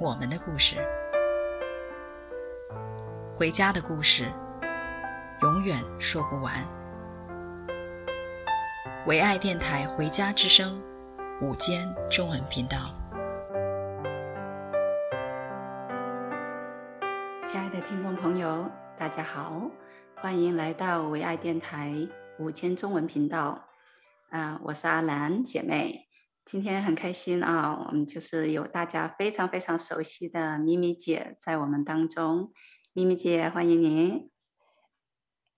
我们的故事，回家的故事。永远说不完。唯爱电台《回家之声》午间中文频道，亲爱的听众朋友，大家好，欢迎来到唯爱电台午间中文频道。啊、呃，我是阿兰姐妹，今天很开心啊，我们就是有大家非常非常熟悉的咪咪姐在我们当中。咪咪姐，欢迎您。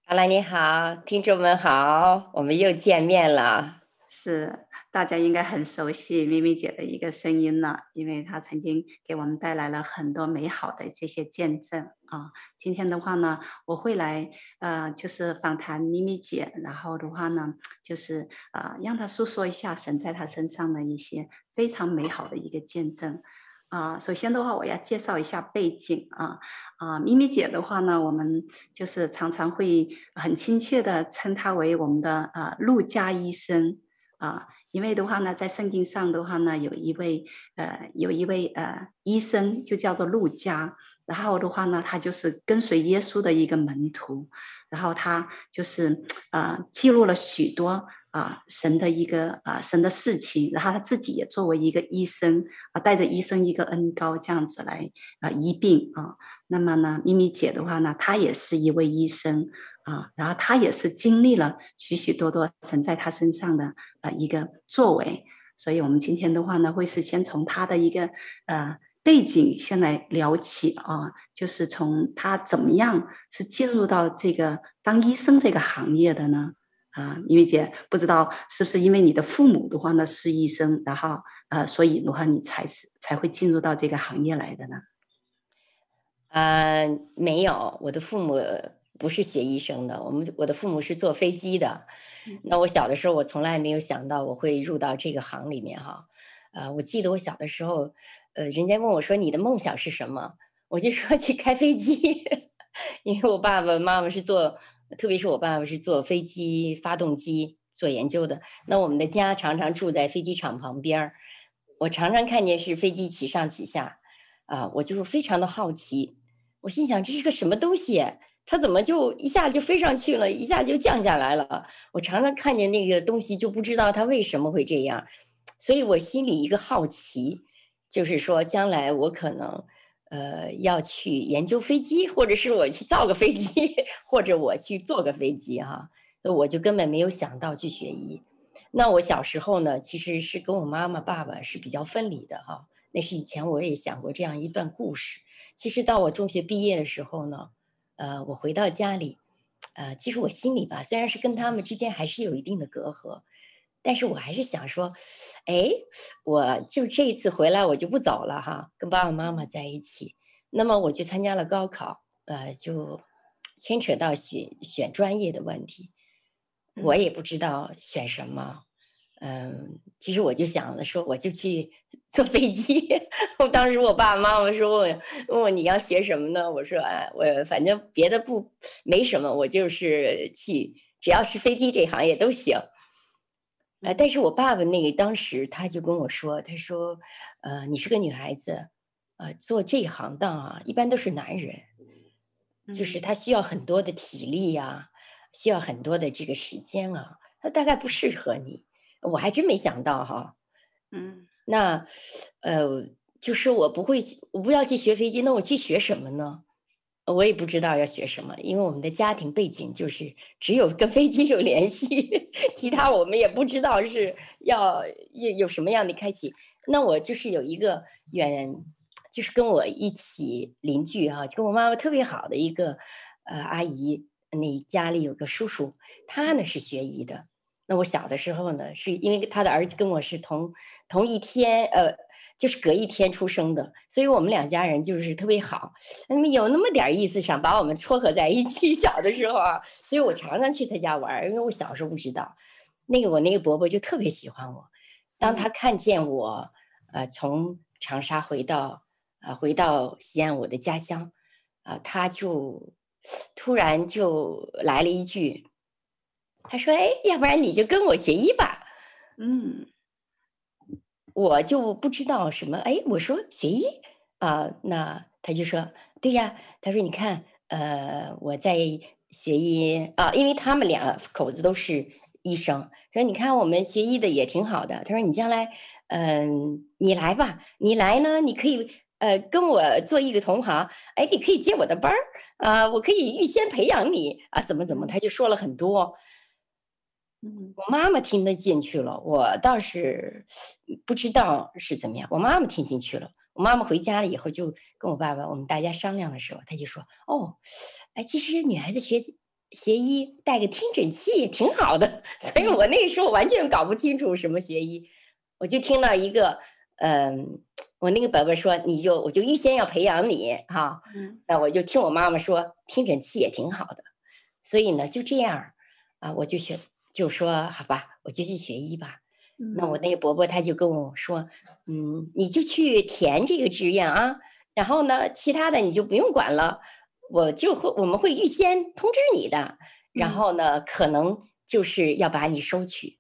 阿兰你好，听众们好，我们又见面了。是，大家应该很熟悉咪咪姐的一个声音了，因为她曾经给我们带来了很多美好的这些见证啊。今天的话呢，我会来呃，就是访谈咪咪姐，然后的话呢，就是呃，让她诉说一下神在她身上的一些非常美好的一个见证。啊，首先的话，我要介绍一下背景啊。啊，咪咪姐的话呢，我们就是常常会很亲切的称她为我们的啊陆家医生啊，因为的话呢，在圣经上的话呢，有一位呃有一位呃医生就叫做路加，然后的话呢，他就是跟随耶稣的一个门徒，然后他就是呃记录了许多。啊，神的一个啊，神的事情，然后他自己也作为一个医生啊，带着医生一个恩膏这样子来啊医病啊。那么呢，咪咪姐的话呢，她也是一位医生啊，然后她也是经历了许许多多神在她身上的啊一个作为。所以我们今天的话呢，会是先从她的一个呃背景先来聊起啊，就是从她怎么样是进入到这个当医生这个行业的呢？啊，咪咪姐，不知道是不是因为你的父母的话呢是医生，然后呃，所以的话你才是才会进入到这个行业来的呢？呃，没有，我的父母不是学医生的，我们我的父母是坐飞机的。那我小的时候，我从来没有想到我会入到这个行里面哈。呃，我记得我小的时候，呃，人家问我说你的梦想是什么，我就说去开飞机，因为我爸爸妈妈是做。特别是我爸爸是做飞机发动机做研究的，那我们的家常常住在飞机场旁边儿，我常常看见是飞机起上起下，啊，我就是非常的好奇，我心想这是个什么东西？它怎么就一下就飞上去了，一下就降下来了？我常常看见那个东西就不知道它为什么会这样，所以我心里一个好奇，就是说将来我可能。呃，要去研究飞机，或者是我去造个飞机，或者我去坐个飞机哈，那我就根本没有想到去学医。那我小时候呢，其实是跟我妈妈、爸爸是比较分离的哈。那是以前我也想过这样一段故事。其实到我中学毕业的时候呢，呃，我回到家里，呃，其实我心里吧，虽然是跟他们之间还是有一定的隔阂。但是我还是想说，哎，我就这一次回来我就不走了哈，跟爸爸妈妈在一起。那么我去参加了高考，呃，就牵扯到选选专业的问题，我也不知道选什么。嗯，其实我就想了说，我就去 坐飞机。我当时我爸爸妈妈说问问我你要学什么呢？我说哎，我反正别的不没什么，我就是去，只要是飞机这行业都行。呃，但是我爸爸那个当时他就跟我说，他说，呃，你是个女孩子，呃，做这一行当啊，一般都是男人，就是他需要很多的体力呀、啊，需要很多的这个时间啊，他大概不适合你。我还真没想到哈，嗯，那，呃，就是我不会，我不要去学飞机，那我去学什么呢？我也不知道要学什么，因为我们的家庭背景就是只有跟飞机有联系，其他我们也不知道是要有有什么样的开启。那我就是有一个远，就是跟我一起邻居哈、啊，就跟我妈妈特别好的一个呃阿姨，那家里有个叔叔，他呢是学医的。那我小的时候呢，是因为他的儿子跟我是同同一天，呃，就是隔一天出生的，所以我们两家人就是特别好，那么有那么点意思，想把我们撮合在一起。小的时候啊，所以我常常去他家玩，因为我小时候不知道，那个我那个伯伯就特别喜欢我，当他看见我，呃，从长沙回到，呃，回到西安我的家乡，啊、呃，他就突然就来了一句，他说：“哎，要不然你就跟我学医吧。”嗯。我就不知道什么，哎，我说学医啊，那他就说，对呀，他说你看，呃，我在学医啊，因为他们两口子都是医生，说你看我们学医的也挺好的，他说你将来，嗯、你来吧，你来呢，你可以呃跟我做一个同行，哎，你可以接我的班儿啊，我可以预先培养你啊，怎么怎么，他就说了很多。我妈妈听得进去了，我倒是不知道是怎么样。我妈妈听进去了，我妈妈回家了以后就跟我爸爸，我们大家商量的时候，他就说：“哦，哎，其实女孩子学学医带个听诊器也挺好的。”所以我那个时候完全搞不清楚什么学医，我就听到一个，嗯，我那个伯伯说：“你就我就预先要培养你哈。”那我就听我妈妈说，听诊器也挺好的，所以呢就这样啊，我就学。就说好吧，我就去学医吧。嗯、那我那个伯伯他就跟我说，嗯，你就去填这个志愿啊，然后呢，其他的你就不用管了，我就会我们会预先通知你的，然后呢，可能就是要把你收取。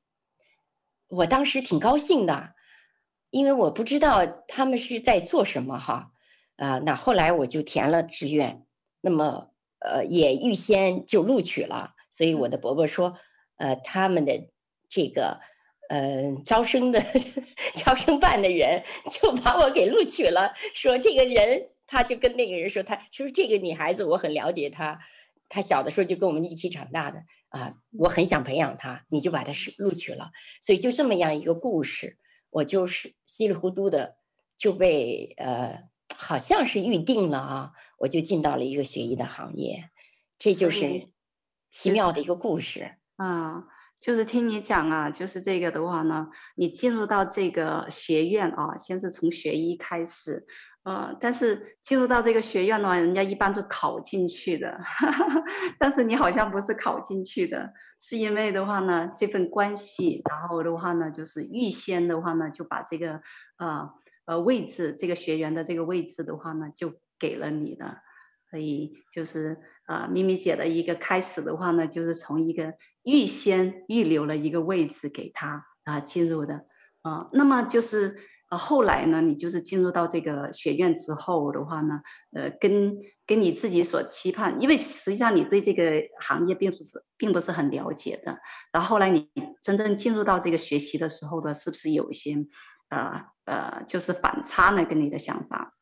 我当时挺高兴的，因为我不知道他们是在做什么哈，啊、呃，那后来我就填了志愿，那么呃也预先就录取了，所以我的伯伯说。呃，他们的这个呃招生的 招生办的人就把我给录取了，说这个人，他就跟那个人说，他说这个女孩子我很了解她，她小的时候就跟我们一起长大的啊，我很想培养她，你就把她是录取了，所以就这么样一个故事，我就是稀里糊涂的就被呃好像是预定了啊，我就进到了一个学医的行业，这就是奇妙的一个故事。啊，就是听你讲啊，就是这个的话呢，你进入到这个学院啊，先是从学医开始，呃，但是进入到这个学院的话，人家一般是考进去的，哈哈，但是你好像不是考进去的，是因为的话呢，这份关系，然后的话呢，就是预先的话呢，就把这个呃，呃位置，这个学员的这个位置的话呢，就给了你的，所以就是。啊，咪咪姐的一个开始的话呢，就是从一个预先预留了一个位置给他啊进入的啊，那么就是呃后来呢，你就是进入到这个学院之后的话呢，呃跟跟你自己所期盼，因为实际上你对这个行业并不是并不是很了解的，然后后来你真正进入到这个学习的时候呢，是不是有一些呃呃就是反差呢？跟你的想法？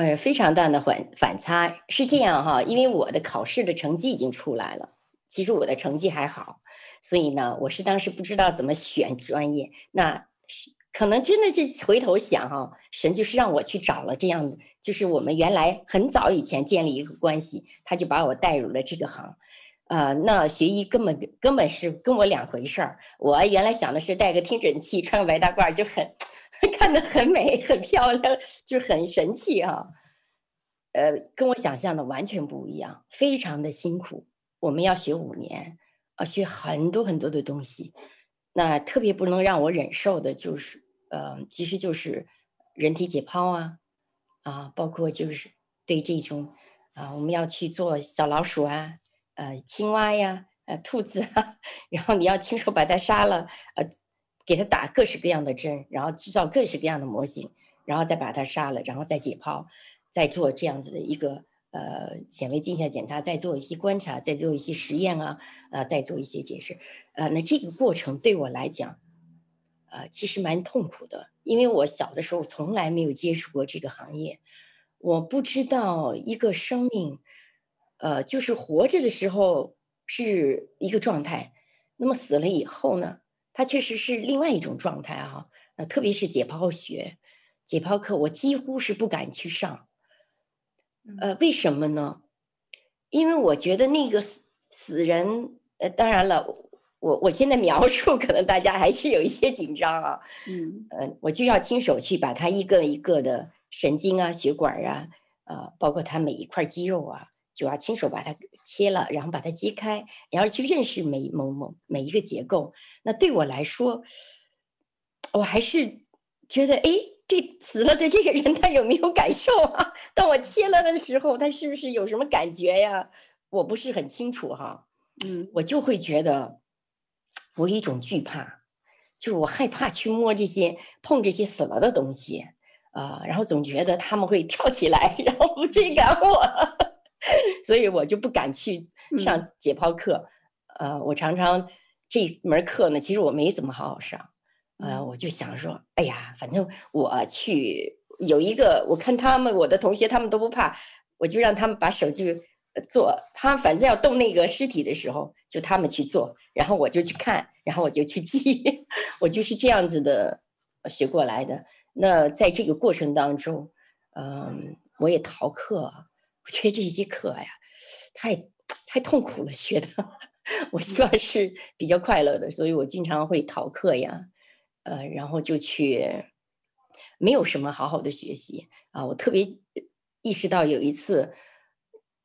呃，非常大的反反差。是这样哈，因为我的考试的成绩已经出来了，其实我的成绩还好，所以呢，我是当时不知道怎么选专业，那可能真的是回头想哈，神就是让我去找了这样，就是我们原来很早以前建立一个关系，他就把我带入了这个行，呃，那学医根本根本是跟我两回事儿，我原来想的是带个听诊器，穿个白大褂就很。看得很美，很漂亮，就是很神气啊。呃，跟我想象的完全不一样，非常的辛苦。我们要学五年，啊，学很多很多的东西。那特别不能让我忍受的就是，呃，其实就是人体解剖啊，啊，包括就是对这种啊，我们要去做小老鼠啊，呃，青蛙呀，呃，兔子啊，然后你要亲手把它杀了，呃。给它打各式各样的针，然后制造各式各样的模型，然后再把它杀了，然后再解剖，再做这样子的一个呃显微镜下检查，再做一些观察，再做一些实验啊，呃，再做一些解释，呃，那这个过程对我来讲，呃，其实蛮痛苦的，因为我小的时候从来没有接触过这个行业，我不知道一个生命，呃，就是活着的时候是一个状态，那么死了以后呢？它确实是另外一种状态啊，呃，特别是解剖学、解剖课，我几乎是不敢去上。呃，为什么呢？因为我觉得那个死死人，呃，当然了，我我现在描述，可能大家还是有一些紧张啊。嗯，呃，我就要亲手去把它一个一个的神经啊、血管啊，呃，包括它每一块肌肉啊，就要亲手把它切了，然后把它揭开，然后去认识每某某每一个结构。那对我来说，我还是觉得，哎，这死了的这个人他有没有感受啊？当我切了的时候，他是不是有什么感觉呀？我不是很清楚哈。嗯，我就会觉得。我有一种惧怕，就是我害怕去摸这些、碰这些死了的东西，啊、呃，然后总觉得他们会跳起来，然后追赶我，所以我就不敢去上解剖课。嗯、呃，我常常这门课呢，其实我没怎么好好上，呃，我就想说，哎呀，反正我去有一个，我看他们我的同学他们都不怕，我就让他们把手机。做他反正要动那个尸体的时候，就他们去做，然后我就去看，然后我就去记，我就是这样子的学过来的。那在这个过程当中，嗯，我也逃课，我觉得这些课呀，太太痛苦了，学的。我希望是比较快乐的，所以我经常会逃课呀，呃，然后就去，没有什么好好的学习啊。我特别意识到有一次。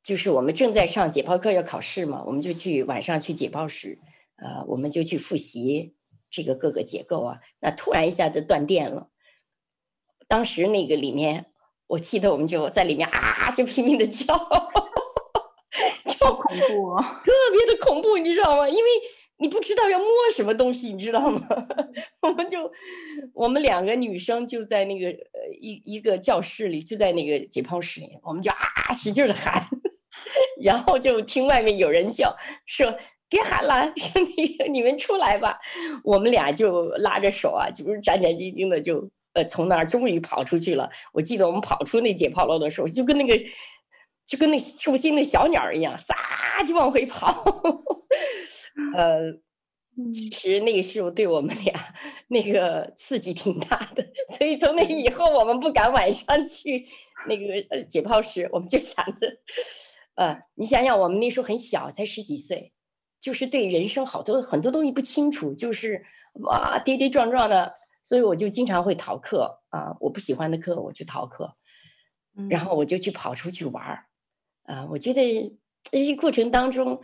就是我们正在上解剖课要考试嘛，我们就去晚上去解剖室，呃，我们就去复习这个各个结构啊。那突然一下子断电了，当时那个里面，我记得我们就在里面啊，就拼命的叫，超恐怖哦，特别的恐怖，你知道吗？因为你不知道要摸什么东西，你知道吗？我们就我们两个女生就在那个呃一一个教室里，就在那个解剖室里，我们就啊使劲的喊。然后就听外面有人叫，说别喊了，说你你们出来吧。我们俩就拉着手啊，就是战战兢兢的，就呃从那儿终于跑出去了。我记得我们跑出那解剖楼的时候，就跟那个就跟那受惊的小鸟一样，撒就往回跑。呃，其实那个时候对我们俩那个刺激挺大的，所以从那以后我们不敢晚上去那个解剖室，我们就想着。呃，你想想，我们那时候很小，才十几岁，就是对人生好多很多东西不清楚，就是哇跌跌撞撞的，所以我就经常会逃课啊、呃，我不喜欢的课我就逃课，然后我就去跑出去玩儿，啊、呃，我觉得这些过程当中，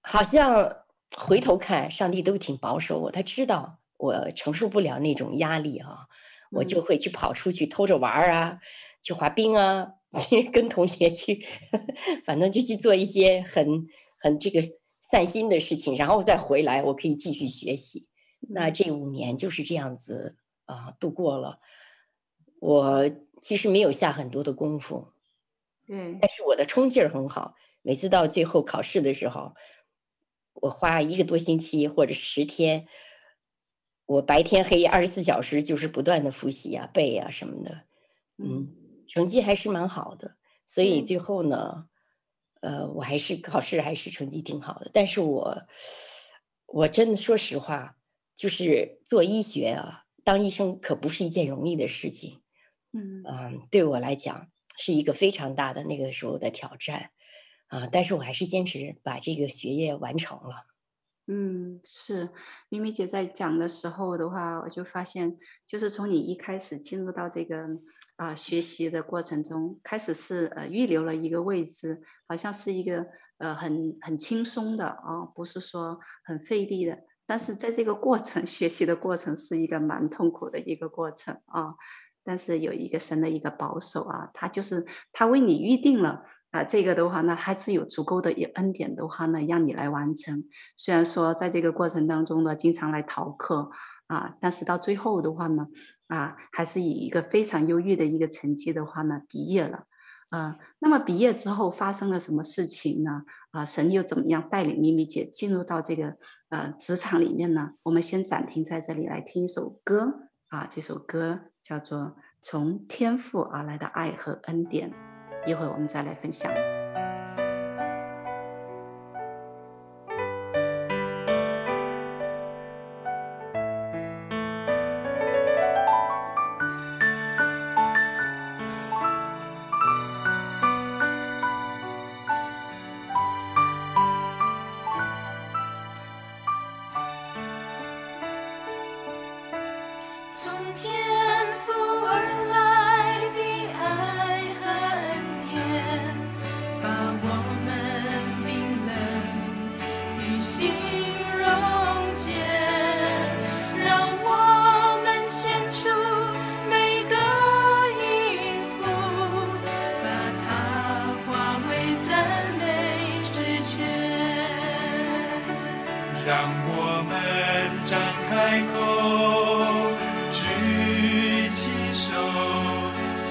好像回头看，上帝都挺保守我，他知道我承受不了那种压力啊，我就会去跑出去偷着玩儿啊，去滑冰啊。去跟同学去，反正就去做一些很很这个散心的事情，然后再回来，我可以继续学习。那这五年就是这样子啊、呃、度过了。我其实没有下很多的功夫，嗯，但是我的冲劲儿很好。每次到最后考试的时候，我花一个多星期或者是十天，我白天黑夜二十四小时就是不断的复习啊、背啊什么的，嗯。成绩还是蛮好的，所以最后呢，嗯、呃，我还是考试还是成绩挺好的。但是我，我真的说实话，就是做医学啊，当医生可不是一件容易的事情。嗯嗯、呃，对我来讲是一个非常大的那个时候的挑战啊、呃，但是我还是坚持把这个学业完成了。嗯，是咪咪姐在讲的时候的话，我就发现，就是从你一开始进入到这个。啊、呃，学习的过程中，开始是呃预留了一个位置，好像是一个呃很很轻松的啊、哦，不是说很费力的。但是在这个过程 学习的过程是一个蛮痛苦的一个过程啊、但是有一个神的一个保守啊，他就是他为你预定了啊、这个的话呢，还是有足够的一恩典的话呢，让你来完成。虽然说在这个过程当中呢，经常来逃课啊，但是到最后的话呢。啊，还是以一个非常优异的一个成绩的话呢，毕业了。啊，那么毕业之后发生了什么事情呢？啊，神又怎么样带领咪咪姐进入到这个呃职场里面呢？我们先暂停在这里来听一首歌。啊，这首歌叫做《从天赋而来的爱和恩典》，一会儿我们再来分享。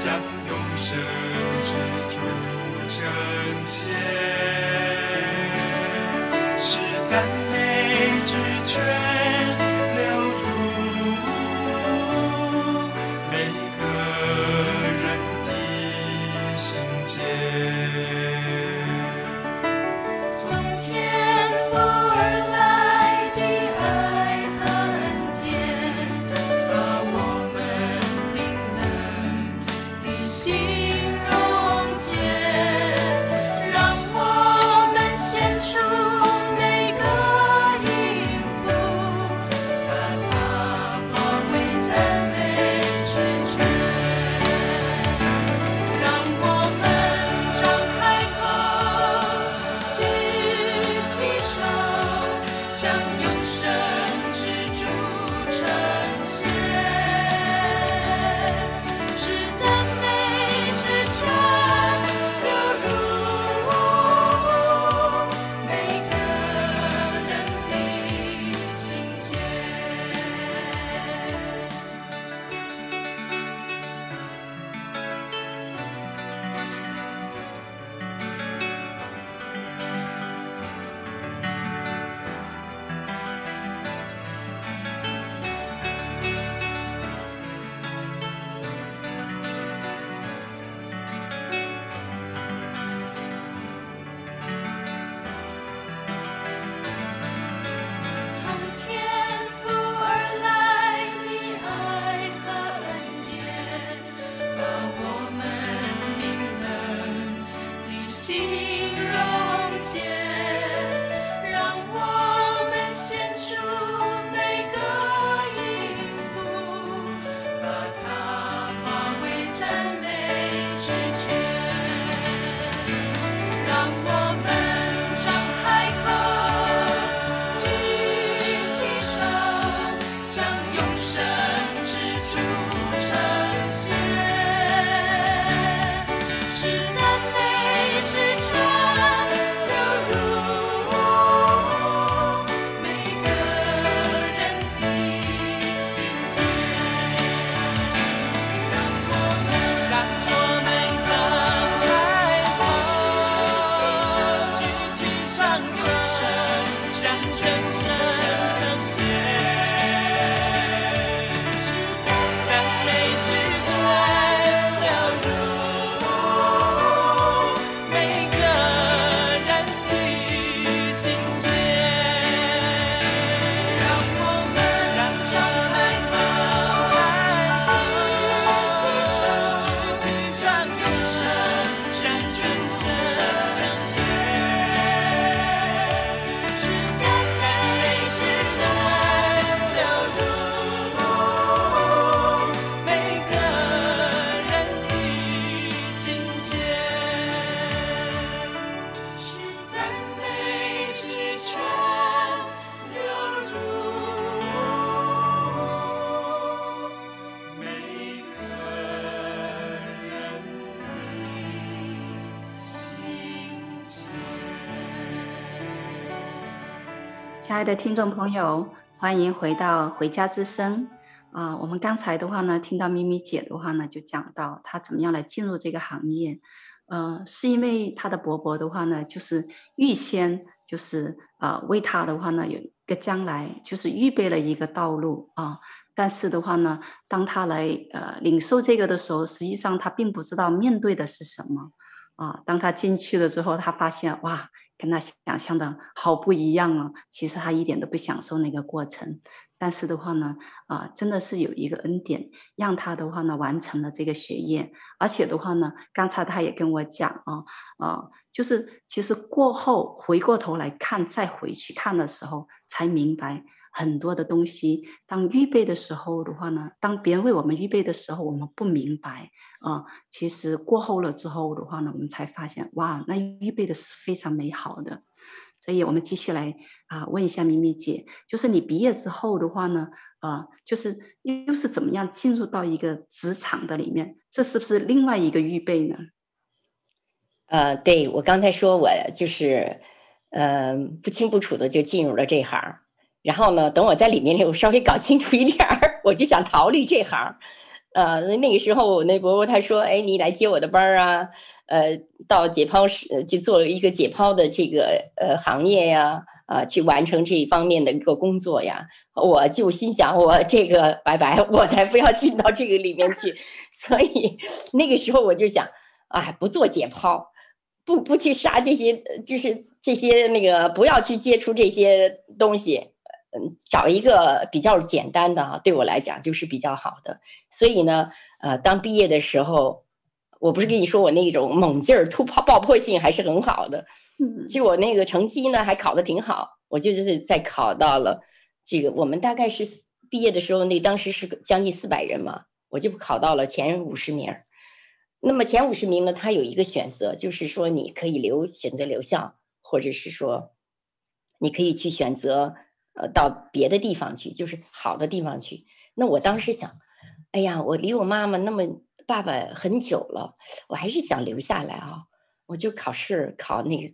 相永生。亲爱的听众朋友，欢迎回到《回家之声》啊！我们刚才的话呢，听到咪咪姐的话呢，就讲到她怎么样来进入这个行业。呃，是因为她的伯伯的话呢，就是预先就是、呃，为她的话呢，有一个将来就是预备了一个道路啊。但是的话呢，当她来呃领受这个的时候，实际上她并不知道面对的是什么啊。当她进去了之后，她发现哇。跟他想象的好不一样啊！其实他一点都不享受那个过程，但是的话呢，啊、真的是有一个恩典，让他的话呢完成了这个学业，而且的话呢，刚才他也跟我讲啊，啊、就是其实过后回过头来看，再回去看的时候，才明白。很多的东西，当预备的时候的话呢，当别人为我们预备的时候，我们不明白啊、其实过后了之后的话呢，我们才发现，哇，那预备的是非常美好的。所以，我们继续来啊、问一下咪咪姐，就是你毕业之后的话呢，啊、就是又是怎么样进入到一个职场的里面？这是不是另外一个预备呢？呃，对，我刚才说我就是，呃，不清不楚的就进入了这行。然后呢，等我在里面，我稍微搞清楚一点儿，我就想逃离这行。呃，那个时候我那伯伯他说，哎，你来接我的班儿啊，呃，到解剖室去做一个解剖的这个呃行业呀，啊、呃，去完成这一方面的一个工作呀。我就心想，我这个拜拜，我才不要进到这个里面去。所以那个时候我就想，哎，不做解剖，不不去杀这些，就是这些那个，不要去接触这些东西。嗯，找一个比较简单的哈，对我来讲就是比较好的。所以呢，呃，当毕业的时候，我不是跟你说我那种猛劲儿、突破、爆破性还是很好的。嗯，其实我那个成绩呢还考得挺好，我就就是在考到了这个，我们大概是毕业的时候，那当时是将近四百人嘛，我就考到了前五十名。那么前五十名呢，他有一个选择，就是说你可以留，选择留校，或者是说你可以去选择。呃，到别的地方去，就是好的地方去。那我当时想，哎呀，我离我妈妈那么爸爸很久了，我还是想留下来啊。我就考试考那个，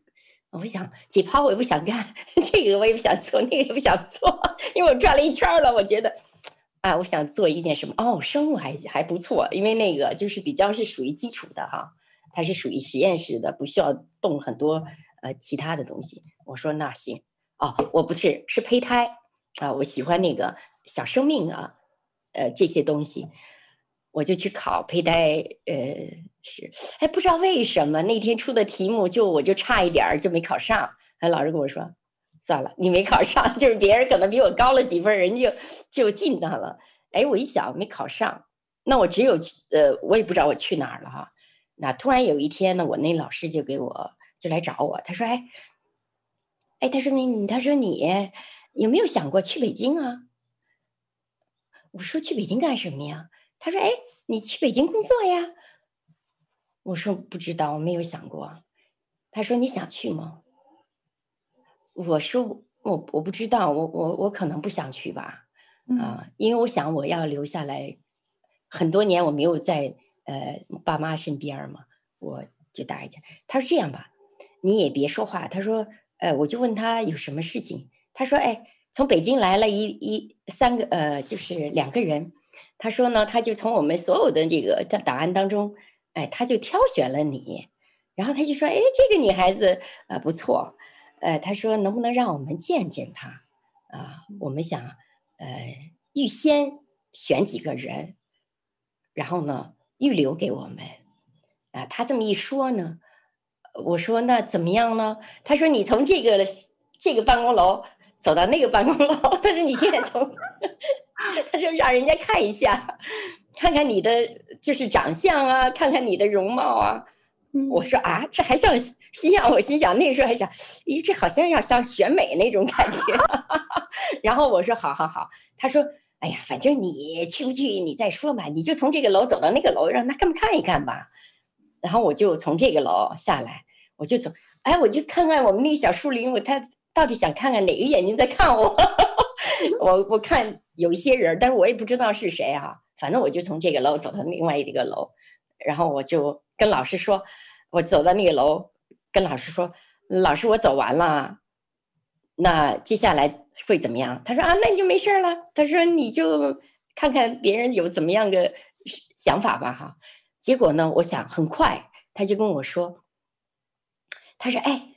我想解剖我也不想干，这个我也不想做，那个也不想做，因为我转了一圈了，我觉得，啊，我想做一件什么？哦，生物还还不错，因为那个就是比较是属于基础的哈，它是属于实验室的，不需要动很多呃其他的东西。我说那行。哦，我不是，是胚胎啊，我喜欢那个小生命啊，呃，这些东西，我就去考胚胎，呃，是，哎，不知道为什么那天出的题目就我就差一点儿就没考上，哎，老师跟我说，算了，你没考上，就是别人可能比我高了几分，人家就就进到了，哎，我一想没考上，那我只有去，呃，我也不知道我去哪儿了哈，那突然有一天呢，我那老师就给我就来找我，他说，哎。哎，他说你，他说你有没有想过去北京啊？我说去北京干什么呀？他说，哎，你去北京工作呀？我说不知道，我没有想过。他说你想去吗？我说我我不知道，我我我可能不想去吧。啊，因为我想我要留下来很多年，我没有在呃爸妈身边嘛，我就答应。他说这样吧，你也别说话。他说。呃，我就问他有什么事情，他说：“哎，从北京来了一一三个，呃，就是两个人。他说呢，他就从我们所有的这个这档案当中，哎，他就挑选了你，然后他就说：，哎，这个女孩子呃不错，呃，他说能不能让我们见见她？啊，我们想呃预先选几个人，然后呢预留给我们。啊，他这么一说呢。”我说那怎么样呢？他说你从这个这个办公楼走到那个办公楼。他说你现在从，他说让人家看一下，看看你的就是长相啊，看看你的容貌啊。我说啊，这还像心想，我心想那个时候还想，咦，这好像要像选美那种感觉。然后我说好好好。他说哎呀，反正你去不去你再说吧，你就从这个楼走到那个楼，让他看不看一看吧。然后我就从这个楼下来。我就走，哎，我就看看我们那个小树林，我他到底想看看哪个眼睛在看我？我我看有一些人，但是我也不知道是谁啊。反正我就从这个楼走到另外一个楼，然后我就跟老师说，我走到那个楼，跟老师说，老师我走完了，那接下来会怎么样？他说啊，那你就没事了。他说你就看看别人有怎么样的想法吧，哈。结果呢，我想很快他就跟我说。他说：“哎，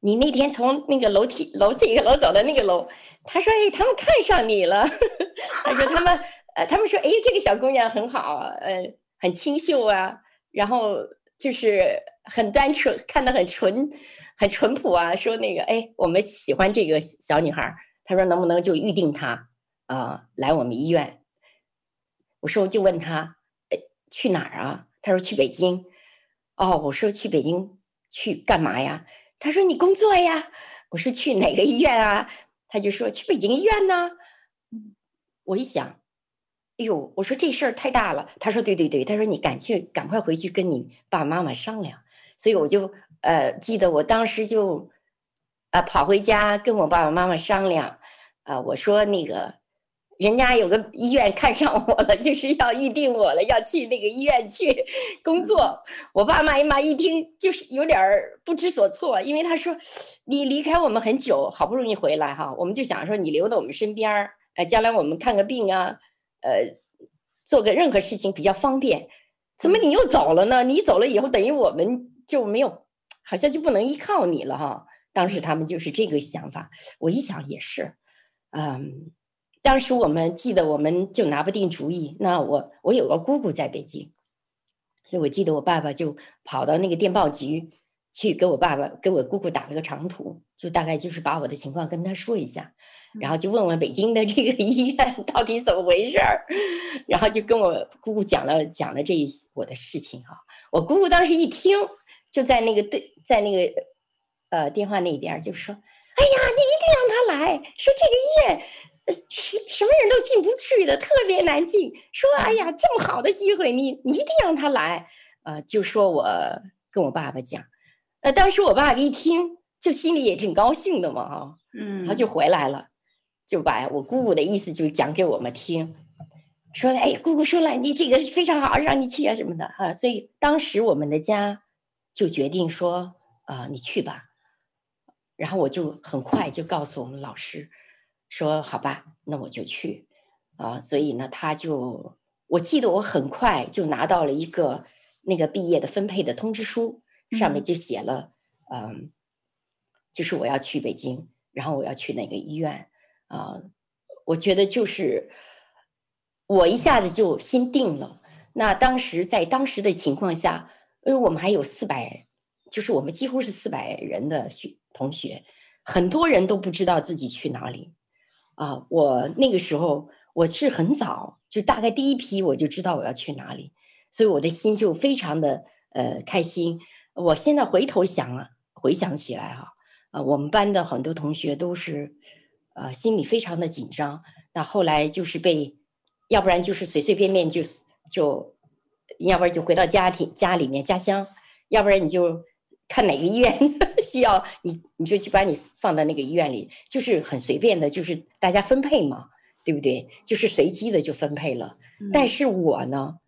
你那天从那个楼梯楼这个楼走的那个楼，他说：哎，他们看上你了。他说他们呃，他们说，哎，这个小姑娘很好，呃，很清秀啊，然后就是很单纯，看得很纯，很淳朴啊。说那个，哎，我们喜欢这个小女孩。他说能不能就预定她啊，来我们医院？我说就问他，哎，去哪儿啊？他说去北京。哦，我说去北京。”去干嘛呀？他说你工作呀。我说去哪个医院啊？他就说去北京医院呢。我一想，哎呦，我说这事儿太大了。他说对对对，他说你赶去，赶快回去跟你爸爸妈妈商量。所以我就呃记得我当时就、呃、跑回家跟我爸爸妈妈商量啊、呃，我说那个。人家有个医院看上我了，就是要预定我了，要去那个医院去工作。我爸妈妈一听就是有点不知所措，因为他说你离开我们很久，好不容易回来哈，我们就想说你留在我们身边儿，呃，将来我们看个病啊，呃，做个任何事情比较方便。怎么你又走了呢？你走了以后，等于我们就没有，好像就不能依靠你了哈。当时他们就是这个想法。我一想也是，嗯，当时我们记得我们就拿不定主意。那我我有个姑姑在北京，所以我记得我爸爸就跑到那个电报局去给我爸爸给我姑姑打了个长途，就大概就是把我的情况跟他说一下。然后就问问北京的这个 医院到底怎么回事儿，然后就跟我姑姑讲了讲了这一我的事情哈。我姑姑当时一听，就在那个对在那个呃电话那边就说：“哎呀，你一定让他来，说这个医院什什么人都进不去的，特别难进。说哎呀，这么好的机会，你你一定让他来。”呃，就说我跟我爸爸讲，呃，当时我爸爸一听，就心里也挺高兴的嘛哈，嗯，他就回来了。就把我姑姑的意思就讲给我们听，说：“哎，姑姑说了，你这个非常好，让你去啊什么的啊。”所以当时我们的家就决定说：“啊，你去吧。”然后我就很快就告诉我们老师说：“好吧，那我就去。”啊，所以呢，他就我记得我很快就拿到了一个那个毕业的分配的通知书，上面就写了，嗯，就是我要去北京，然后我要去哪个医院。啊，我觉得就是我一下子就心定了。那当时在当时的情况下，因为我们还有四百，就是我们几乎是四百人的学同学，很多人都不知道自己去哪里。啊，我那个时候我是很早，就大概第一批我就知道我要去哪里，所以我的心就非常的呃开心。我现在回头想啊，回想起来哈，啊，我们班的很多同学都是。呃，心里非常的紧张。那后来就是被，要不然就是随随便便就就，要不然就回到家庭家里面家乡，要不然你就看哪个医院 需要你，你就去把你放到那个医院里，就是很随便的，就是大家分配嘛，对不对？就是随机的就分配了。嗯。但是我呢，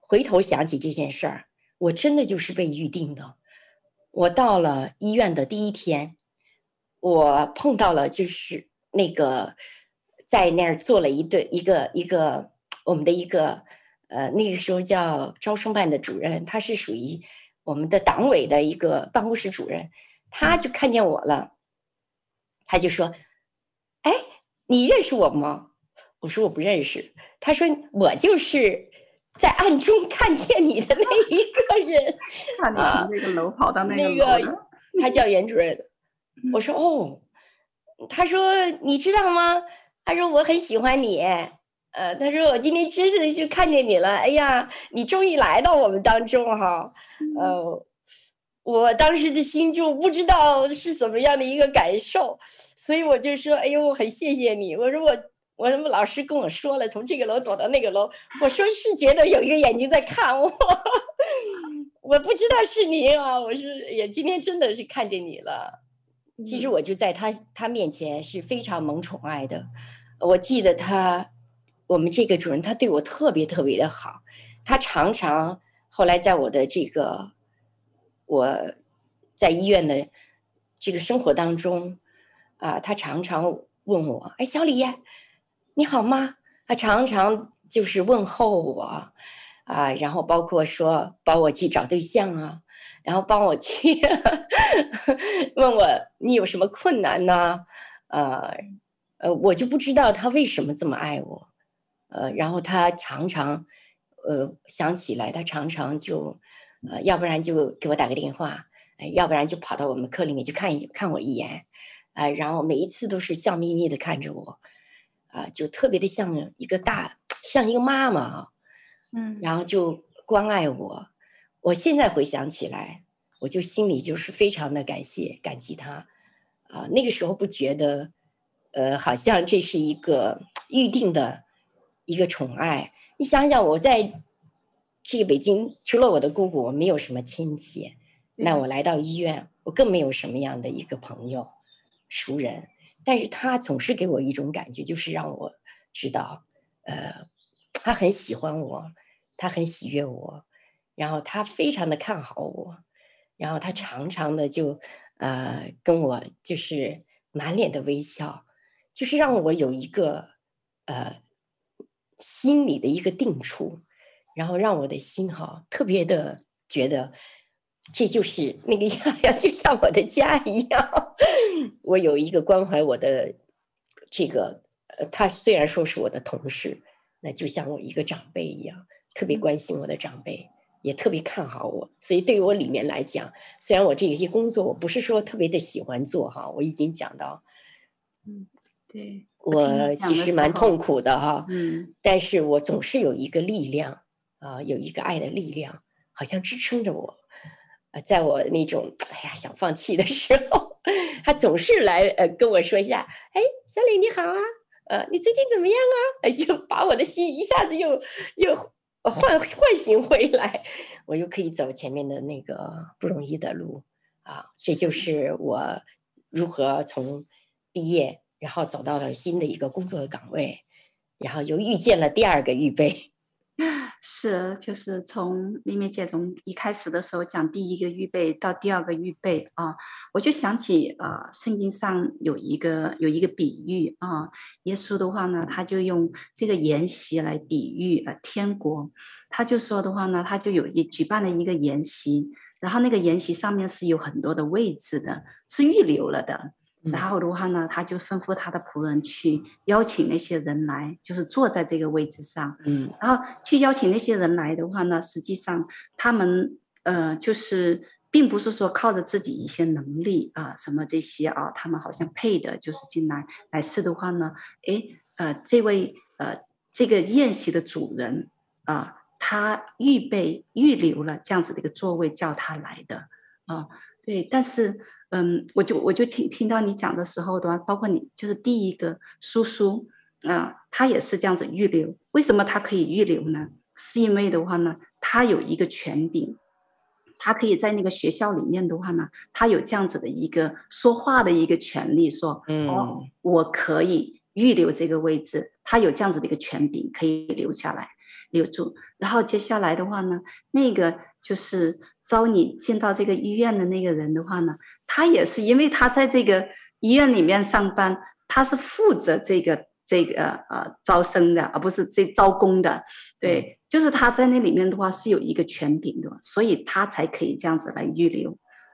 回头想起这件事儿，我真的就是被预定的。我到了医院的第一天，我碰到了就是。那个在那儿做了一对一个一个我们的一个呃那个时候叫招生办的主任，他是属于我们的党委的一个办公室主任，他就看见我了，他就说：“哎，你认识我吗？”我说：“我不认识。”他说：“我就是在暗中 看见你的那一个人。”看你从那个楼跑到那个楼，那个他叫袁主任。我说：“哦。”他说：“你知道吗？”他说：“我很喜欢你。”呃，他说：“我今天真是就看见你了。哎呀，你终于来到我们当中哈。”呃，我当时的心就不知道是怎么样的一个感受，所以我就说：“哎呦，我很谢谢你。”我说：“我我什么老师跟我说了，从这个楼走到那个楼，我说是觉得有一个眼睛在看我，我不知道是你啊。我是也今天真的是看见你了。”其实我就在他他面前是非常萌宠爱的，我记得他，我们这个主任他对我特别特别的好，他常常后来在我的这个我在医院的这个生活当中，啊，他常常问我，哎，小李，你好吗？他常常就是问候我，啊，然后包括说帮我去找对象啊。然后帮我去 问我，你有什么困难呢？呃呃，我就不知道他为什么这么爱我，呃，然后他常常呃想起来，他常常就呃，要不然就给我打个电话，呃，要不然就跑到我们课里面去看一看我一眼，啊、呃，然后每一次都是笑眯眯的看着我，啊、呃，就特别的像一个大 像一个妈妈，嗯，然后就关爱我。我现在回想起来，我就心里就是非常的感谢、感激他，啊，那个时候不觉得，呃，好像这是一个 预定的一个宠爱。你想想，我在这个北京，除了我的姑姑，我没有什么亲戚，那我来到医院，我更没有什么样的一个朋友、熟人。但是他总是给我一种感觉，就是让我知道，呃，他很喜欢我，他很喜悦我。然后他非常的看好我，然后他常常的就，呃，跟我就是满脸的微笑，就是让我有一个，呃，心里的一个定处，然后让我的心哈特别的觉得这就是那个样样，就像我的家一样。我有一个关怀我的这个，呃，他虽然说是我的同事，那就像我一个长辈一样，特别关心我的长辈，也特别看好我。所以对于我里面来讲，虽然我这些工作我不是说特别的喜欢做哈，我已经讲到，嗯，对。我其实蛮痛苦的哈，嗯，但是我总是有一个力量啊，有一个爱的力量，好像支撑着我，呃，在我那种哎呀想放弃的时候，他总是来呃跟我说一下，哎，小李你好啊，呃，你最近怎么样啊？哎，就把我的心一下子又又唤唤醒回来，我又可以走前面的那个不容易的路啊，这就是我如何从毕业。然后走到了新的一个工作的岗位，然后又遇见了第二个预备。是，就是从咪咪姐从一开始的时候讲第一个预备到第二个预备啊，我就想起啊，圣经上有一个有一个比喻啊，耶稣的话呢，他就用这个筵席来比喻啊天国，他就说的话呢，他就有一举办了一个筵席，然后那个筵席上面是有很多的位置的，是预留了的。然后的话呢，他就吩咐他的仆人去邀请那些人来，就是坐在这个位置上。嗯，然后去邀请那些人来的话呢，实际上他们呃，就是并不是说靠着自己一些能力啊，什么这些啊，他们好像配的就是进来。来是的话呢，哎，呃，这位呃，这个宴席的主人啊，他预备预留了这样子的一个座位叫他来的啊，对，但是。嗯，我就我就听听到你讲的时候的话，包括你就是第一个叔叔啊，他也是这样子预留。为什么他可以预留呢？是因为的话呢，他有一个权柄，他可以在那个学校里面的话呢，他有这样子的一个说话的一个权利，说，嗯，哦，我可以预留这个位置，他有这样子的一个权柄可以留下来留住。然后接下来的话呢，那个就是。招你进到这个医院的那个人的话呢，他也是因为他在这个医院里面上班，他是负责这个这个呃招生的，而不是这招工的。对，就是他在那里面的话是有一个权柄的，所以他才可以这样子来预留。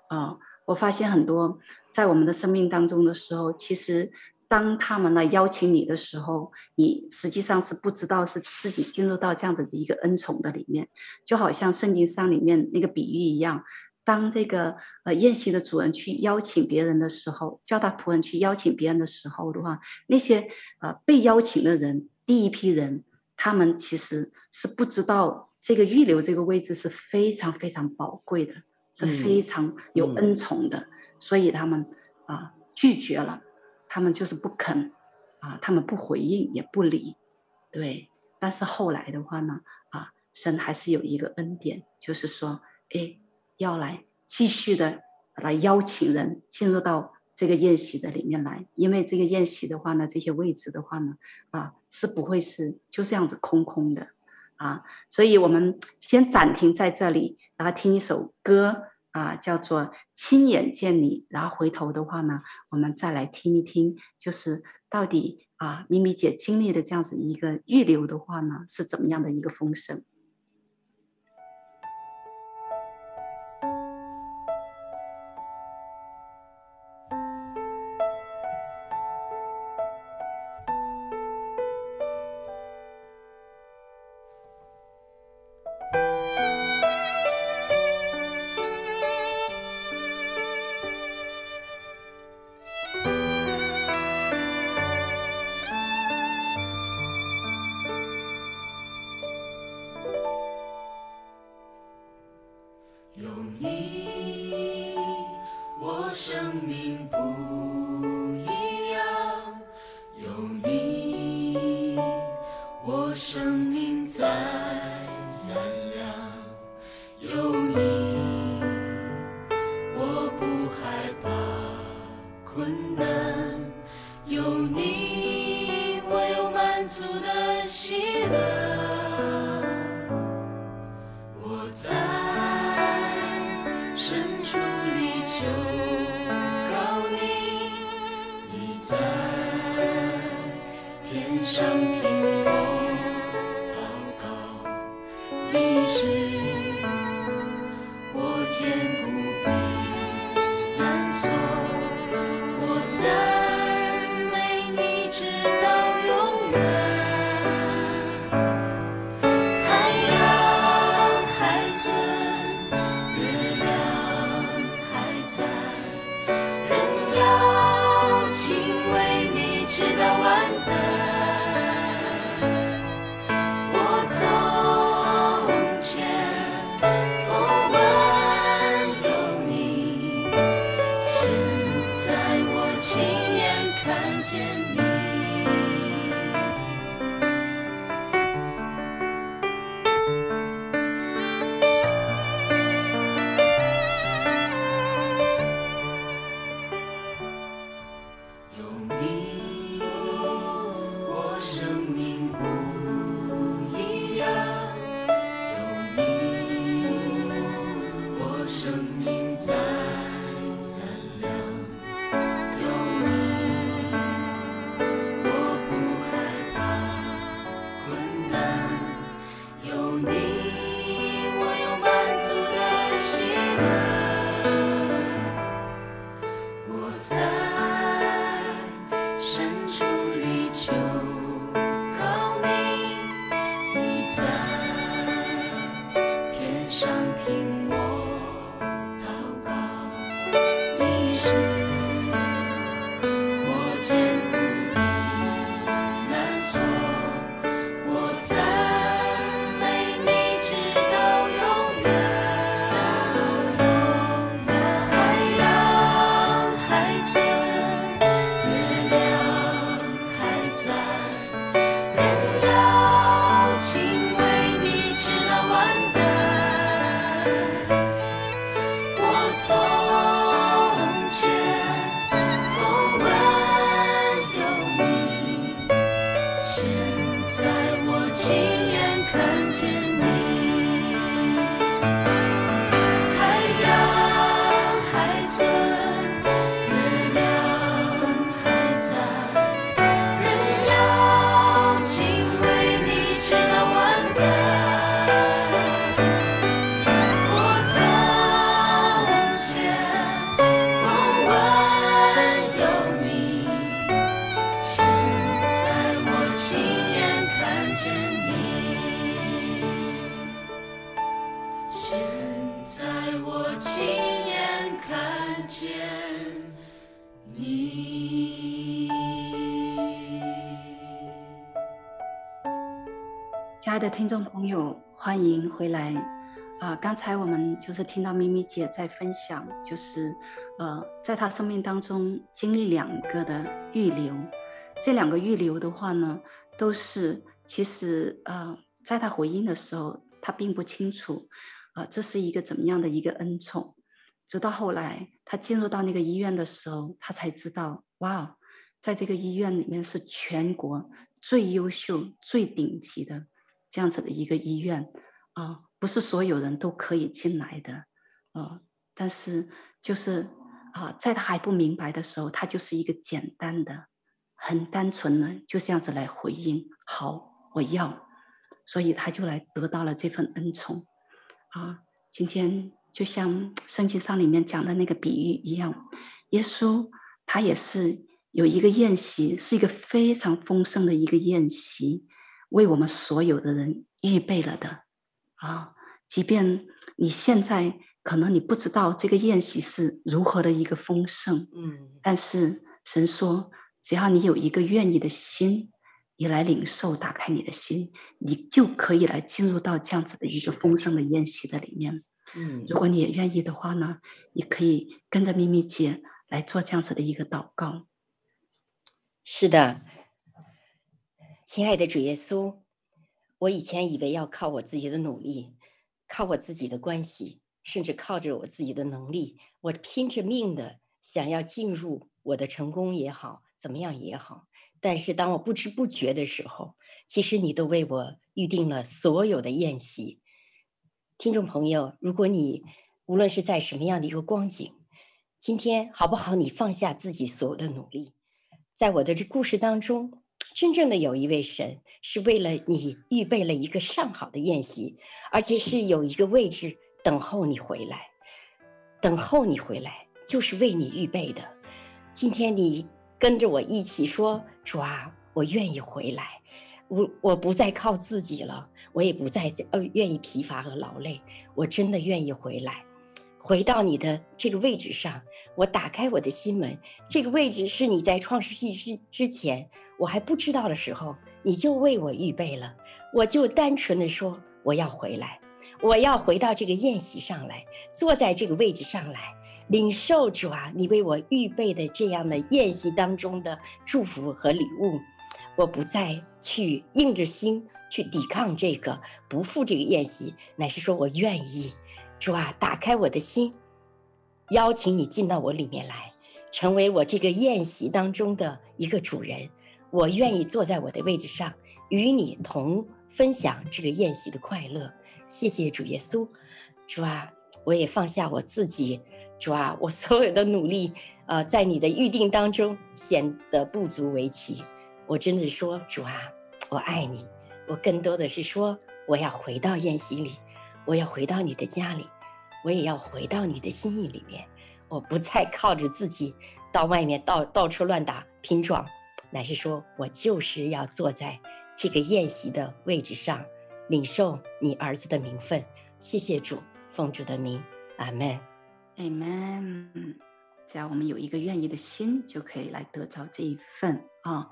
啊、呃，我发现很多在我们的生命当中的时候，其实。当他们来邀请你的时候，你实际上是不知道是自己进入到这样的一个恩宠的里面，就好像圣经上里面那个比喻一样。当这个呃宴席的主人去邀请别人的时候，叫他仆人去邀请别人的时候的话，那些呃被邀请的人，第一批人，他们其实是不知道这个预留这个位置是非常非常宝贵的，是非常有恩宠的，所以他们啊拒绝了。他们就是不肯，啊，他们不回应也不理，对。但是后来的话呢，啊，神还是有一个恩典，就是说，哎，要来继续的来邀请人进入到这个宴席的里面来，因为这个宴席的话呢，这些位置的话呢，啊，是不会是就这样子空空的，啊，所以我们先暂停在这里，然后听一首歌。啊，叫做亲眼见你，然后回头的话呢，我们再来听一听，就是到底啊，咪咪姐经历的这样子一个预留的话呢，是怎么样的一个风声。听众朋友，欢迎回来啊！刚才我们就是听到咪咪姐在分享，就是呃，在她生命当中经历两个的预留，这两个预留的话呢，都是其实呃，在她回应的时候，她并不清楚啊、呃，这是一个怎么样的一个恩宠，直到后来她进入到那个医院的时候，她才知道，哇，在这个医院里面是全国最优秀、最顶级的。这样子的一个医院啊，不是所有人都可以进来的啊。但是就是啊，在他还不明白的时候，他就是一个简单的、很单纯的，就这样子来回应。好，我要，所以他就来得到了这份恩宠啊。今天就像圣经上里面讲的那个比喻一样，耶稣他也是有一个宴席，是一个非常丰盛的一个宴席。为我们所有的人预备了的啊！即便你现在可能你不知道这个宴席是如何的一个丰盛，嗯，但是神说，只要你有一个愿意的心，你来领受，打开你的心，你就可以来进入到这样子的一个丰盛的宴席的里面。嗯，如果你也愿意的话呢，你可以跟着咪咪姐来做这样子的一个祷告。是的。亲爱的主耶稣，我以前以为要靠我自己的努力，靠我自己的关系，甚至靠着我自己的能力，我拼着命的想要进入我的成功也好，怎么样也好。但是当我不知不觉的时候，其实你都为我预定了所有的宴席。听众朋友，如果你无论是在什么样的一个光景，今天好不好？你放下自己所有的努力，在我的这故事当中。真正的有一位神是为了你预备了一个上好的宴席，而且是有一个位置等候你回来。等候你回来，就是为你预备的。今天你跟着我一起说：“主啊，我愿意回来，我我不再靠自己了，我也不再呃愿意疲乏和劳累，我真的愿意回来，回到你的这个位置上。我打开我的心门，这个位置是你在创世纪之之前我还不知道的时候，你就为我预备了。我就单纯的说，我要回来。”我要回到这个宴席上来，坐在这个位置上来，领受主啊，你为我预备的这样的宴席当中的祝福和礼物。我不再去硬着心去抵抗这个，不赴这个宴席，乃是说我愿意。主啊，打开我的心，邀请你进到我里面来，成为我这个宴席当中的一个主人。我愿意坐在我的位置上，与你同分享这个宴席的快乐。谢谢主耶稣，主啊，我也放下我自己，主啊，我所有的努力，呃，在你的预定当中显得不足为奇。我真的说，主啊，我爱你。我更多的是说，我要回到宴席里，我要回到你的家里，我也要回到你的心意里面。我不再靠着自己到外面到到处乱打拼撞，乃是说我就是要坐在这个宴席的位置上。领受你儿子的名分，谢谢主，奉主的名，阿门，阿门。只要我们有一个愿意的心，就可以来得着这一份啊、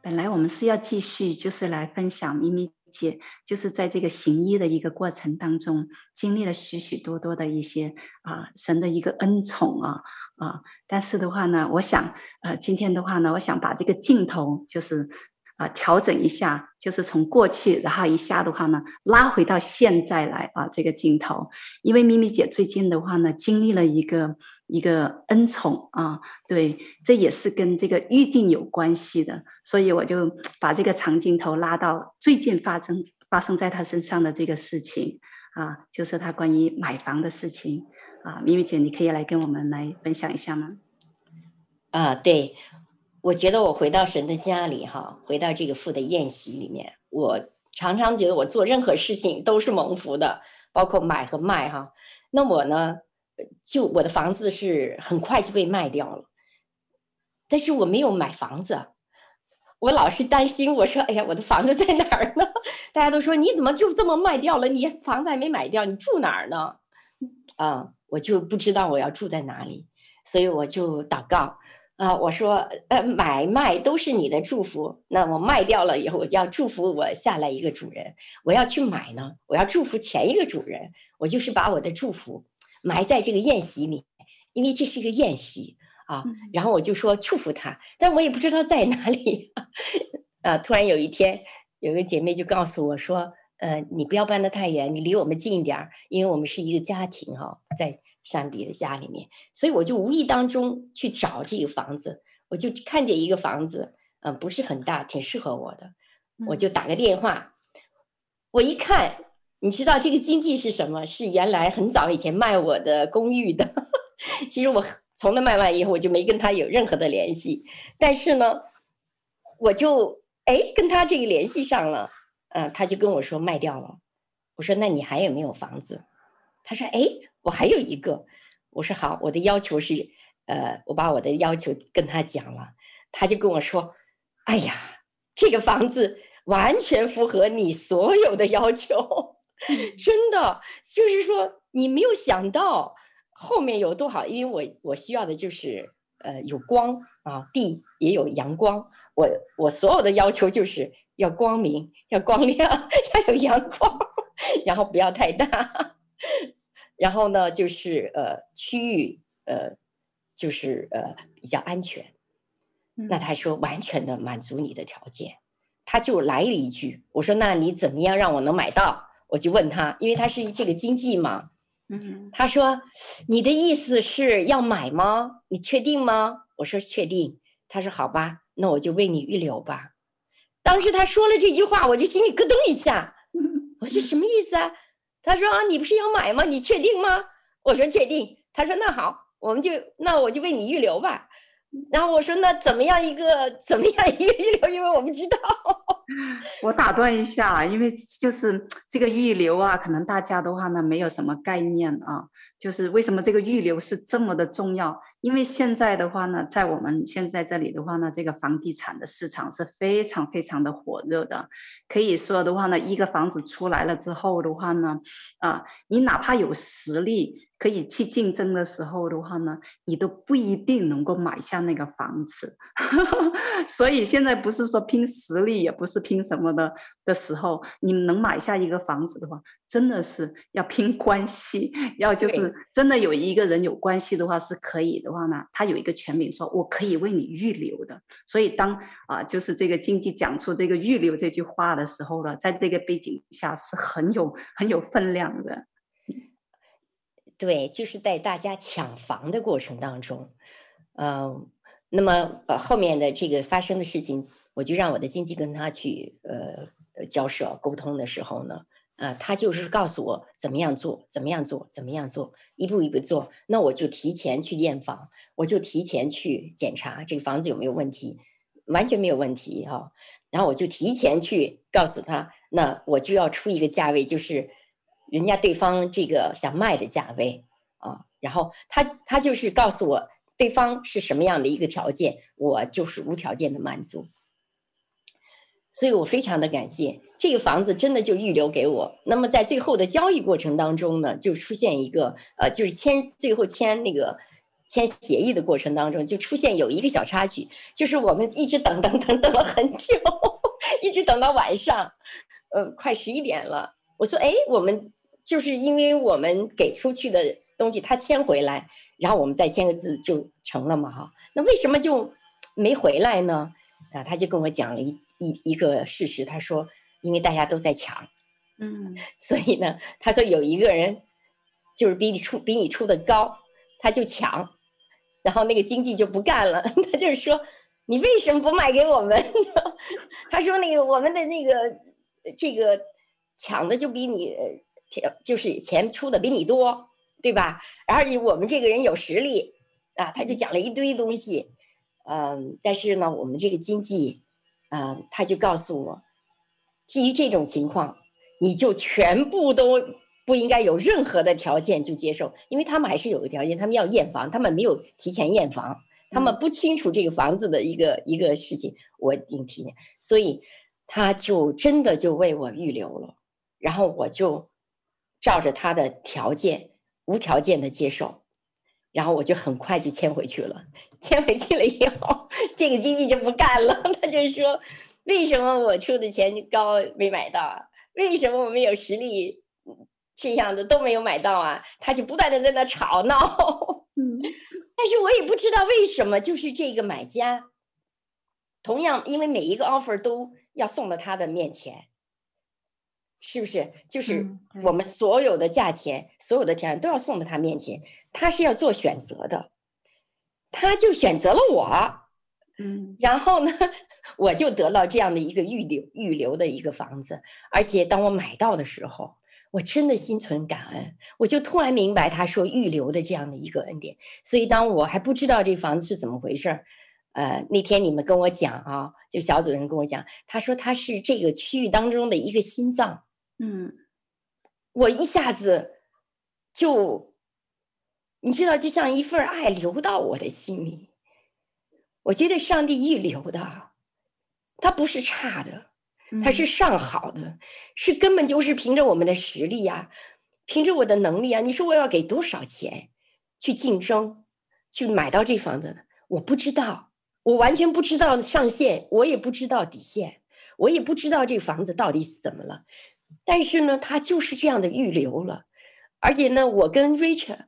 本来我们是要继续，就是来分享咪咪姐，就是在这个行医的一个过程当中，经历了许许多多的一些啊神的一个恩宠啊啊。但是的话呢，我想呃今天的话呢，我想把这个镜头就是。啊，调整一下，就是从过去，然后一下的话呢，拉回到现在来啊，这个镜头。因为咪咪姐最近的话呢，经历了一个一个恩宠啊，对，这也是跟这个预定有关系的，所以我就把这个长镜头拉到最近发生发生在她身上的这个事情啊，就是她关于买房的事情啊。咪咪姐，你可以来跟我们来分享一下吗？啊，对。我觉得我回到神的家里，哈，回到这个父的宴席里面，我常常觉得我做任何事情都是蒙福的，包括买和卖，哈。那我呢，就我的房子是很快就被卖掉了，但是我没有买房子，我老是担心，我说，哎呀，我的房子在哪儿呢？大家都说你怎么就这么卖掉了？你房子还没买掉，你住哪儿呢？啊，我就不知道我要住在哪里，所以我就祷告。啊，我说，呃，买卖都是你的祝福。那我卖掉了以后，我就要祝福我下来一个主人。我要去买呢，我要祝福前一个主人。我就是把我的祝福埋在这个宴席里，因为这是一个宴席啊。然后我就说祝福他，但我也不知道在哪里。啊，突然有一天，有个姐妹就告诉我说，呃，你不要搬得太远，你离我们近一点儿，因为我们是一个家庭哈，在。山迪的家里面，所以我就无意当中去找这个房子，我就看见一个房子，嗯，不是很大，挺适合我的，我就打个电话。我一看，你知道这个经济是什么？是原来很早以前卖我的公寓的。其实我从那卖完以后，我就没跟他有任何的联系。但是呢，我就哎跟他这个联系上了，嗯，他就跟我说卖掉了。我说那你还有没有房子？他说哎。我还有一个，我说好，我的要求是，呃，我把我的要求跟他讲了，他就跟我说，哎呀，这个房子完全符合你所有的要求，真的，就是说你没有想到后面有多好，因为我我需要的就是，呃，有光啊，地也有阳光，我我所有的要求就是要光明，要光亮，要有阳光，然后不要太大。然后呢，就是呃，区域呃，就是呃比较安全。那他说完全的满足你的条件，他就来了一句，我说那你怎么样让我能买到？我就问他，因为他是这个经济嘛。嗯，他说你的意思是要买吗？你确定吗？我说确定。他说好吧，那我就为你预留吧。当时他说了这句话，我就心里咯噔一下，我说什么意思啊？他说啊，你不是要买吗？你确定吗？我说确定。他说那好，我们就那我就为你预留吧。然后我说那怎么样一个怎么样一个预留？因为我不知道。我打断一下，因为就是这个预留啊，可能大家的话呢没有什么概念啊。就是为什么这个预留是这么的重要？因为现在的话呢，在我们现在这里的话呢，这个房地产的市场是非常非常的火热的。可以说的话呢，一个房子出来了之后的话呢，啊，你哪怕有实力。可以去竞争的时候的话呢，你都不一定能够买下那个房子，所以现在不是说拼实力，也不是拼什么的的时候，你能买下一个房子的话，真的是要拼关系，要就是真的有一个人有关系的话是可以的话呢，他有一个权柄说，我可以为你预留的。所以当啊，就是这个经济讲出这个预留这句话的时候呢，在这个背景下是很有很有分量的。对，就是在大家抢房的过程当中，呃，那么呃后面的这个发生的事情，我就让我的经济跟他去呃交涉沟通的时候呢，啊，他就是告诉我怎么样做，怎么样做，怎么样做，一步一步做。那我就提前去验房，我就提前去检查这个房子有没有问题，完全没有问题哈、然后我就提前去告诉他，那我就要出一个价位，就是。人家对方这个想卖的价位啊，然后他他就是告诉我对方是什么样的一个条件，我就是无条件的满足。所以我非常的感谢这个房子真的就预留给我。那么在最后的交易过程当中呢，就出现一个呃，就是签最后签那个签协议的过程当中，就出现有一个小插曲，就是我们一直等等等等了很久，一直等到晚上，呃，快十一点了。我说，哎，我们。就是因为我们给出去的东西，他签回来，然后我们再签个字就成了嘛哈。那为什么就没回来呢？啊，他就跟我讲了一一一个事实，他说因为大家都在抢，嗯，所以呢，他说有一个人就是比你出比你出的高，他就抢，然后那个经济就不干了，他就是说你为什么不卖给我们？他说那个我们的那个这个抢的就比你。就是钱出的比你多，对吧？而且我们这个人有实力啊，他就讲了一堆东西，嗯，但是呢，我们这个经纪，嗯，他就告诉我，基于这种情况，你就全部都不应该有任何的条件就接受，因为他们还是有个条件，他们要验房，他们没有提前验房，他们不清楚这个房子的一个一个事情，我一定提前，所以他就真的就为我预留了，然后我就。照着他的条件，无条件的接受，然后我就很快就签回去了。签回去了以后，这个经纪就不干了，他就说：“为什么我出的钱高没买到啊？为什么我们有实力这样的都没有买到啊？”他就不断的在那吵闹。嗯，但是我也不知道为什么，就是这个买家，同样因为每一个 offer 都要送到他的面前。是不是？就是我们所有的价钱、嗯、所有的条件都要送到他面前，他是要做选择的，他就选择了我，嗯，然后呢，我就得到这样的一个预留预留的一个房子，而且当我买到的时候，我真的心存感恩，我就突然明白他说预留的这样的一个恩典。所以当我还不知道这房子是怎么回事儿，呃，那天你们跟我讲啊，就小组人跟我讲，他说他是这个区域当中的一个心脏。嗯，我一下子就，你知道，就像一份爱流到我的心里。我觉得上帝预留的，他不是差的，他是上好的，嗯、是根本就是凭着我们的实力呀、啊，凭着我的能力啊。你说我要给多少钱去竞争，去买到这房子？我不知道，我完全不知道上限，我也不知道底线，我也不知道这房子到底是怎么了。但是呢，他就是这样的预留了，而且呢，我跟 Richard，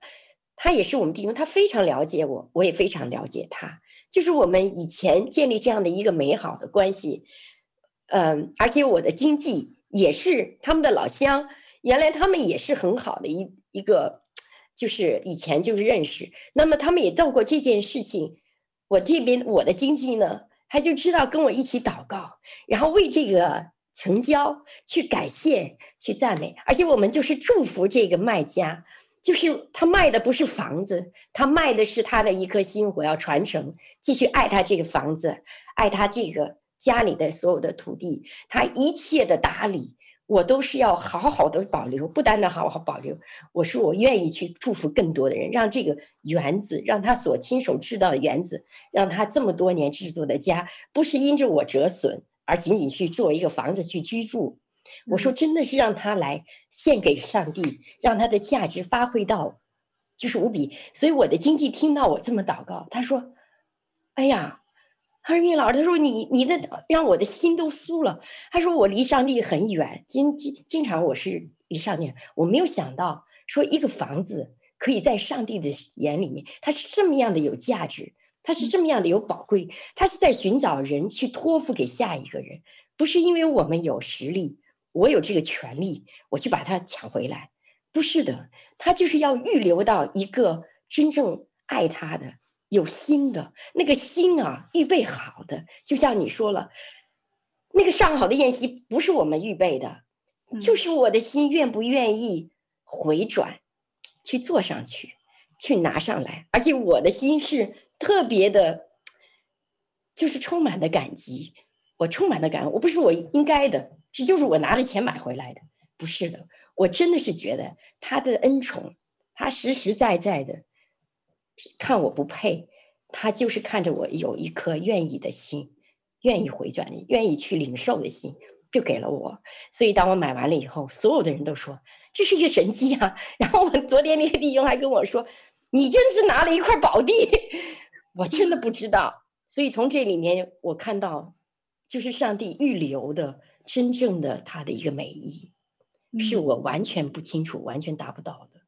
他也是我们弟兄，他非常了解我，我也非常了解他，就是我们以前建立这样的一个美好的关系，嗯，而且我的经济也是他们的老乡，原来他们也是很好的一一个，就是以前就是认识，那么他们也做过这件事情，我这边我的经济呢，他就知道跟我一起祷告，然后为这个。成交，去感谢，去赞美，而且我们就是祝福这个卖家，就是他卖的不是房子，他卖的是他的一颗心，我要传承，继续爱他这个房子，爱他这个家里的所有的土地，他一切的打理，我都是要好好的保留，不单单好好保留，我说我愿意去祝福更多的人，让这个园子，让他所亲手制造的园子，让他这么多年制作的家，不是因着我折损，而仅仅去做一个房子去居住。我说真的是让他来献给上帝，让他的价值发挥到，就是无比。所以我的经济听到我这么祷告，他说：“哎呀。”他说：“聂老师，他说你你的让我的心都酥了。他说我离上帝很远，经经经常我是离上帝，我没有想到说一个房子可以在上帝的眼里面，它是这么样的有价值，它是这么样的有宝贵，他是在寻找人去托付给下一个人，不是因为我们有实力，我有这个权利，我去把它抢回来，不是的，他就是要预留到一个真正爱他的。”有心的那个心啊，预备好的，就像你说了，那个上好的宴席不是我们预备的，嗯、就是我的心愿不愿意回转，去坐上去，去拿上来，而且我的心是特别的，就是充满的感激，我充满了感恩，我不是我应该的，这就是我拿着钱买回来的，不是的，我真的是觉得他的恩宠，他实实在在的。看我不配，他就是看着我有一颗愿意的心，愿意回转，愿意去领受的心，就给了我。所以当我买完了以后，所有的人都说这是一个神迹啊。然后我昨天那个弟兄还跟我说：“你真是拿了一块宝地。”我真的不知道。所以从这里面我看到，就是上帝预留的真正的他的一个美意，是我完全不清楚、完全达不到的。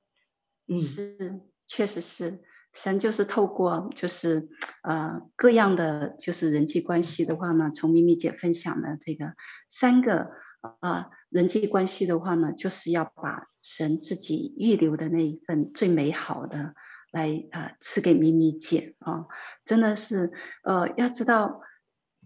嗯，是，确实是。神就是透过就是呃各样的就是人际关系的话呢，从咪咪姐分享的这个三个啊、呃、人际关系的话呢，就是要把神自己预留的那一份最美好的来啊、呃、赐给咪咪姐啊、哦，真的是呃要知道，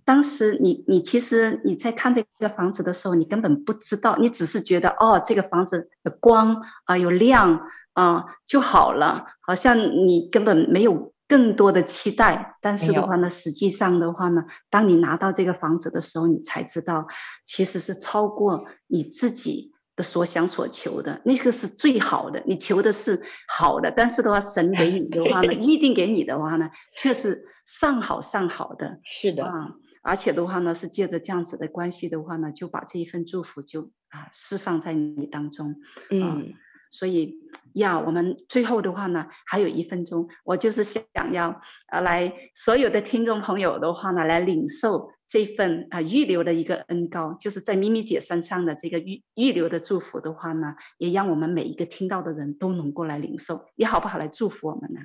当时你你其实你在看这个房子的时候，你根本不知道，你只是觉得哦这个房子的光啊、呃、有亮。啊，就好了，好像你根本没有更多的期待。但是的话呢，实际上的话呢，当你拿到这个房子的时候，你才知道，其实是超过你自己的所想所求的，那个是最好的。你求的是好的，但是的话，神给你的话呢，预定给你的话呢，却是上好上好的。是的啊，而且的话呢，是借着这样子的关系的话呢，就把这一份祝福就啊释放在你当中。嗯。所以呀，我们最后的话呢，还有一分钟，我就是想要呃，来所有的听众朋友的话呢，来领受这份啊、呃、预留的一个恩高，就是在咪咪姐身上的这个预预留的祝福的话呢，也让我们每一个听到的人都能够来领受，你好不好来祝福我们呢？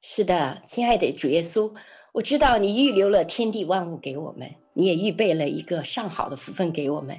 是的，亲爱的主耶稣，我知道你预留了天地万物给我们，你也预备了一个上好的福分给我们。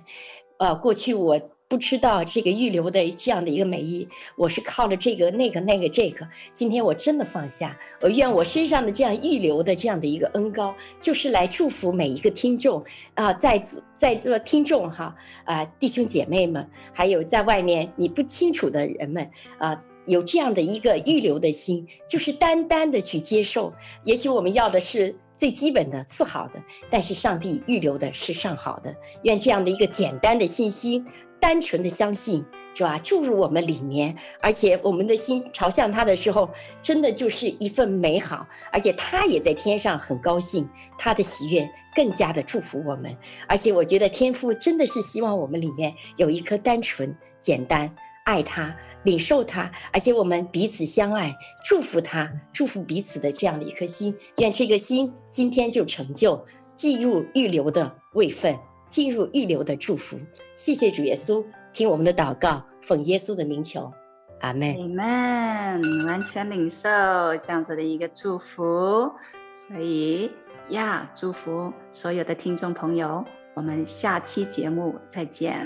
呃，过去我。不知道这个预留的这样的一个美意，我是靠着这个那个那个这个。今天我真的放下，我愿我身上的这样预留的这样的一个恩高，就是来祝福每一个听众啊，在在座听众哈啊，弟兄姐妹们，还有在外面你不清楚的人们啊，有这样的一个预留的心，就是单单的去接受。也许我们要的是最基本的次好的，但是上帝预留的是上好的。愿这样的一个简单的信心。单纯的相信，是吧？注入我们里面，而且我们的心朝向他的时候，真的就是一份美好，而且他也在天上很高兴，他的喜悦更加的祝福我们。而且我觉得天父真的是希望我们里面有一颗单纯、简单爱他、领受他，而且我们彼此相爱，祝福他、祝福彼此的这样的一颗心。愿这个心今天就成就，进入预留的位分。进入预留的祝福，谢谢主耶稣，听我们的祷告，奉耶稣的名求，阿门。阿门，完全领受这样子的一个祝福，所以呀，祝福所有的听众朋友，我们下期节目再见。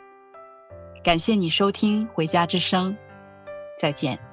感谢你收听《回家之声》，再见。